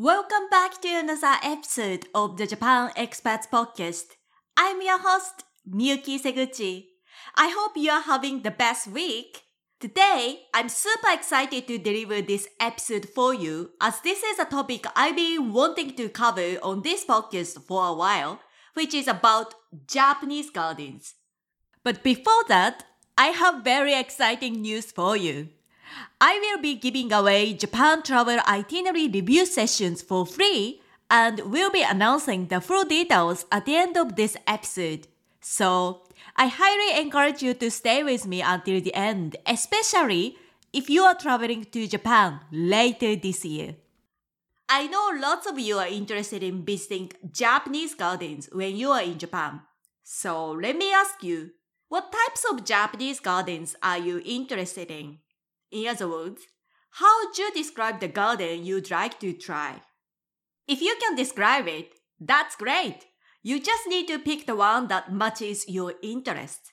Welcome back to another episode of the Japan Experts Podcast. I'm your host, Miyuki Seguchi. I hope you are having the best week. Today, I'm super excited to deliver this episode for you as this is a topic I've been wanting to cover on this podcast for a while, which is about Japanese gardens. But before that, I have very exciting news for you. I will be giving away Japan travel itinerary review sessions for free and will be announcing the full details at the end of this episode. So, I highly encourage you to stay with me until the end, especially if you are traveling to Japan later this year. I know lots of you are interested in visiting Japanese gardens when you are in Japan. So let me ask you, what types of Japanese gardens are you interested in? In other words, how would you describe the garden you'd like to try? If you can describe it, that's great. You just need to pick the one that matches your interests.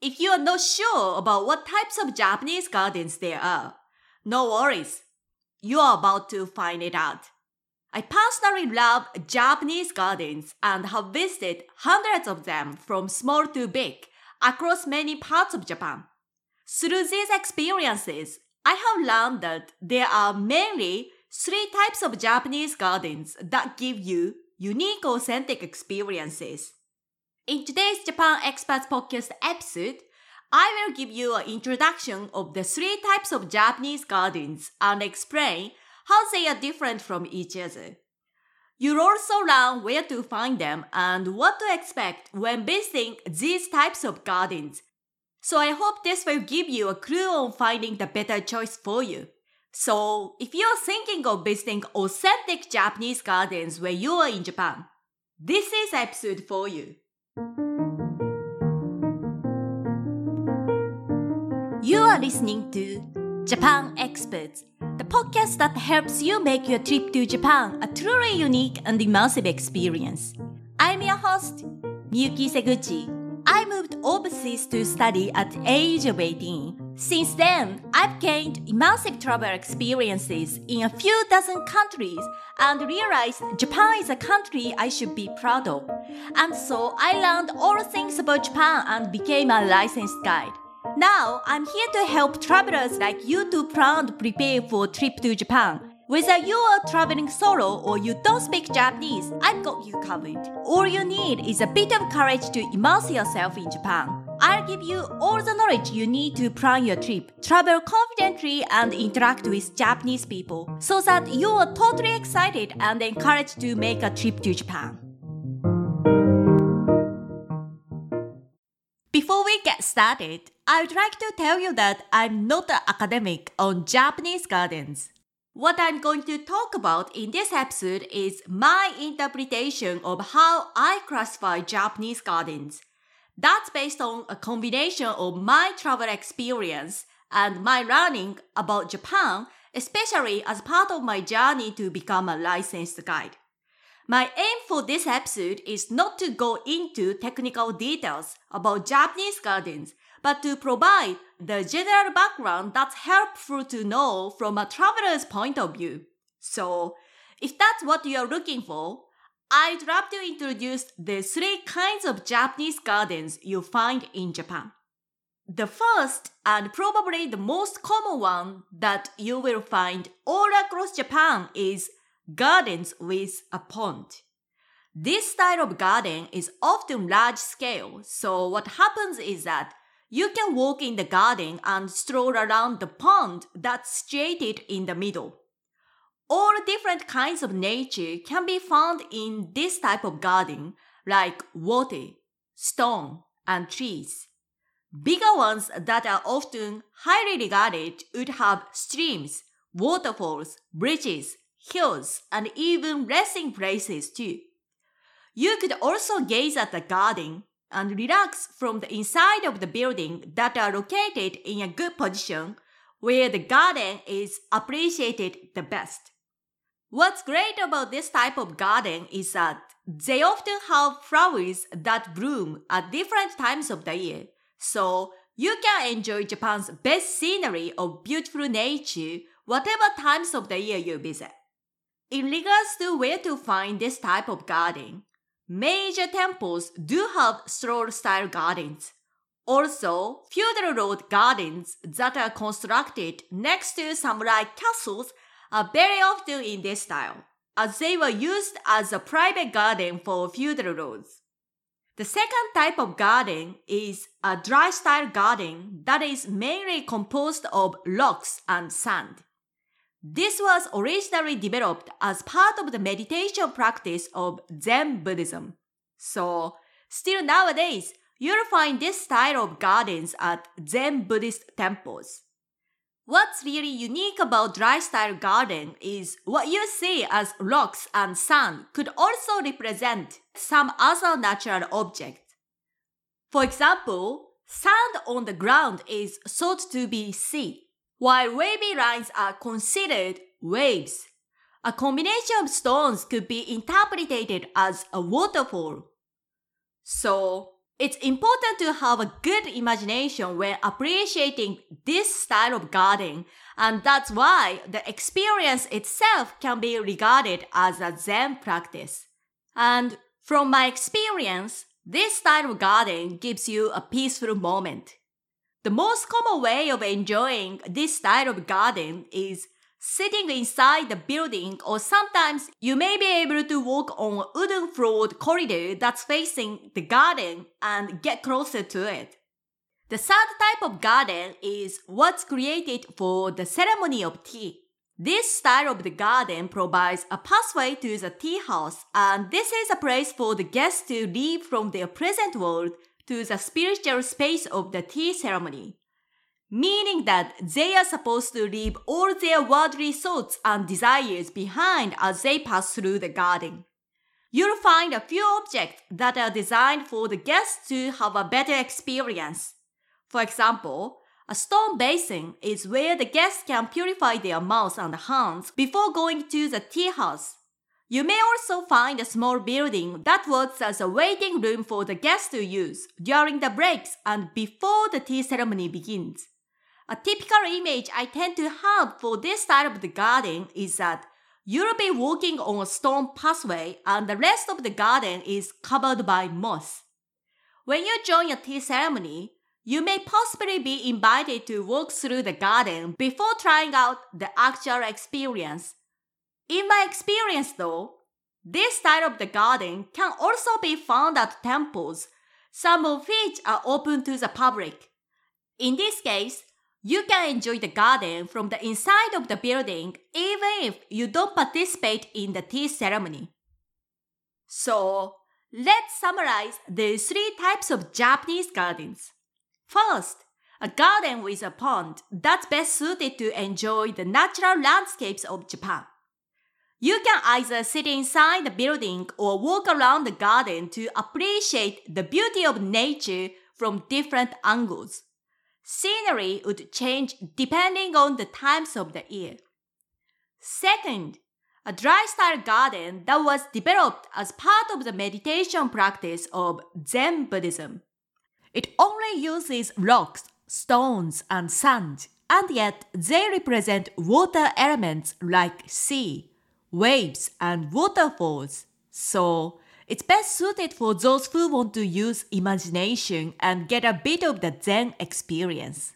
If you are not sure about what types of Japanese gardens there are, no worries. You are about to find it out. I personally love Japanese gardens and have visited hundreds of them from small to big across many parts of Japan. Through these experiences, I have learned that there are mainly three types of Japanese gardens that give you unique authentic experiences. In today's Japan Experts Podcast episode, I will give you an introduction of the three types of Japanese gardens and explain how they are different from each other. You'll also learn where to find them and what to expect when visiting these types of gardens so I hope this will give you a clue on finding the better choice for you. So if you're thinking of visiting authentic Japanese gardens where you are in Japan, this is episode for you. You are listening to Japan Experts, the podcast that helps you make your trip to Japan a truly unique and immersive experience. I'm your host, Miyuki Seguchi I moved overseas to study at the age of 18. Since then, I've gained immersive travel experiences in a few dozen countries and realized Japan is a country I should be proud of. And so I learned all things about Japan and became a licensed guide. Now, I'm here to help travelers like you to plan and prepare for a trip to Japan whether you are traveling solo or you don't speak Japanese, I've got you covered. All you need is a bit of courage to immerse yourself in Japan. I'll give you all the knowledge you need to plan your trip, travel confidently, and interact with Japanese people so that you are totally excited and encouraged to make a trip to Japan. Before we get started, I would like to tell you that I'm not an academic on Japanese gardens. What I'm going to talk about in this episode is my interpretation of how I classify Japanese gardens. That's based on a combination of my travel experience and my learning about Japan, especially as part of my journey to become a licensed guide. My aim for this episode is not to go into technical details about Japanese gardens, but to provide the general background that's helpful to know from a traveler's point of view. So, if that's what you're looking for, I'd love to introduce the three kinds of Japanese gardens you find in Japan. The first and probably the most common one that you will find all across Japan is gardens with a pond. This style of garden is often large scale, so what happens is that you can walk in the garden and stroll around the pond that's situated in the middle. All different kinds of nature can be found in this type of garden, like water, stone, and trees. Bigger ones that are often highly regarded would have streams, waterfalls, bridges, hills, and even resting places too. You could also gaze at the garden and relax from the inside of the building that are located in a good position where the garden is appreciated the best. What's great about this type of garden is that they often have flowers that bloom at different times of the year, so you can enjoy Japan's best scenery of beautiful nature whatever times of the year you visit. In regards to where to find this type of garden, major temples do have stroll style gardens. Also, feudal lord gardens that are constructed next to samurai castles are very often in this style, as they were used as a private garden for feudal lords. The second type of garden is a dry style garden that is mainly composed of rocks and sand. This was originally developed as part of the meditation practice of Zen Buddhism. So, still nowadays, you'll find this style of gardens at Zen Buddhist temples. What's really unique about dry style garden is what you see as rocks and sand could also represent some other natural object. For example, sand on the ground is thought to be sea, while wavy lines are considered waves. A combination of stones could be interpreted as a waterfall. So, it's important to have a good imagination when appreciating this style of gardening, and that's why the experience itself can be regarded as a Zen practice. And from my experience, this style of gardening gives you a peaceful moment. The most common way of enjoying this style of garden is sitting inside the building or sometimes you may be able to walk on a wooden floored corridor that's facing the garden and get closer to it. The third type of garden is what's created for the ceremony of tea. This style of the garden provides a pathway to the tea house and this is a place for the guests to leave from their present world to the spiritual space of the tea ceremony meaning that they are supposed to leave all their worldly thoughts and desires behind as they pass through the garden. You'll find a few objects that are designed for the guests to have a better experience. For example, a stone basin is where the guests can purify their mouths and hands before going to the tea house. You may also find a small building that works as a waiting room for the guests to use during the breaks and before the tea ceremony begins. A typical image I tend to have for this style of the garden is that you'll be walking on a stone pathway and the rest of the garden is covered by moss. When you join a tea ceremony, you may possibly be invited to walk through the garden before trying out the actual experience. In my experience though, this style of the garden can also be found at temples, some of which are open to the public. In this case, you can enjoy the garden from the inside of the building even if you don't participate in the tea ceremony. So, let's summarize the three types of Japanese gardens. First, a garden with a pond that's best suited to enjoy the natural landscapes of Japan. You can either sit inside the building or walk around the garden to appreciate the beauty of nature from different angles. Scenery would change depending on the times of the year. Second, a dry style garden that was developed as part of the meditation practice of Zen Buddhism. It only uses rocks, stones, and sand, and yet they represent water elements like sea, waves, and waterfalls. So, it's best suited for those who want to use imagination and get a bit of the Zen experience.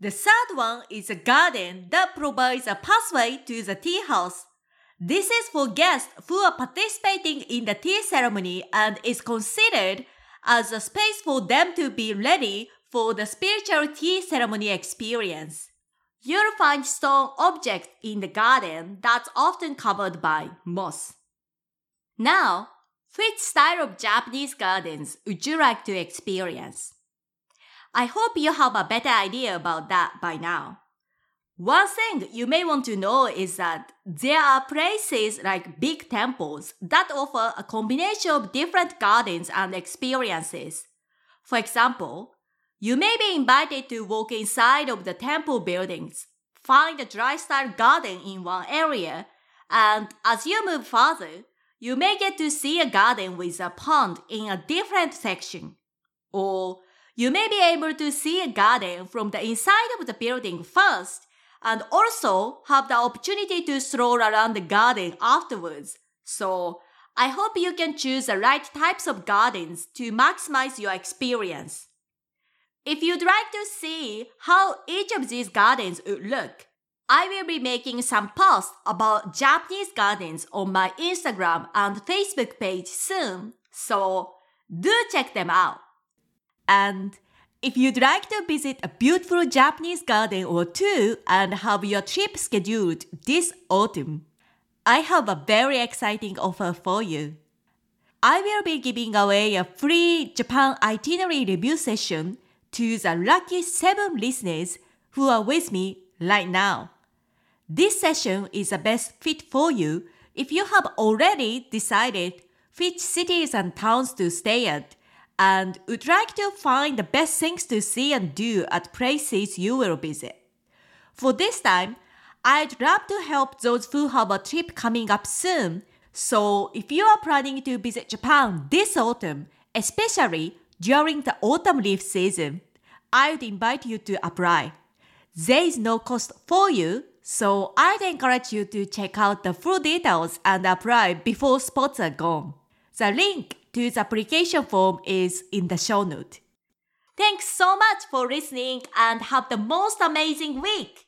The third one is a garden that provides a pathway to the tea house. This is for guests who are participating in the tea ceremony and is considered as a space for them to be ready for the spiritual tea ceremony experience. You'll find stone objects in the garden that's often covered by moss. Now, which style of Japanese gardens would you like to experience? I hope you have a better idea about that by now. One thing you may want to know is that there are places like big temples that offer a combination of different gardens and experiences. For example, you may be invited to walk inside of the temple buildings, find a dry style garden in one area, and as you move further, you may get to see a garden with a pond in a different section. Or you may be able to see a garden from the inside of the building first and also have the opportunity to stroll around the garden afterwards. So I hope you can choose the right types of gardens to maximize your experience. If you'd like to see how each of these gardens would look, I will be making some posts about Japanese gardens on my Instagram and Facebook page soon, so do check them out. And if you'd like to visit a beautiful Japanese garden or two and have your trip scheduled this autumn, I have a very exciting offer for you. I will be giving away a free Japan itinerary review session to the lucky 7 listeners who are with me right now. This session is the best fit for you if you have already decided which cities and towns to stay at and would like to find the best things to see and do at places you will visit. For this time, I'd love to help those who have a trip coming up soon. So if you are planning to visit Japan this autumn, especially during the autumn leaf season, I would invite you to apply. There is no cost for you, so I'd encourage you to check out the full details and apply before spots are gone. The link to the application form is in the show note. Thanks so much for listening and have the most amazing week!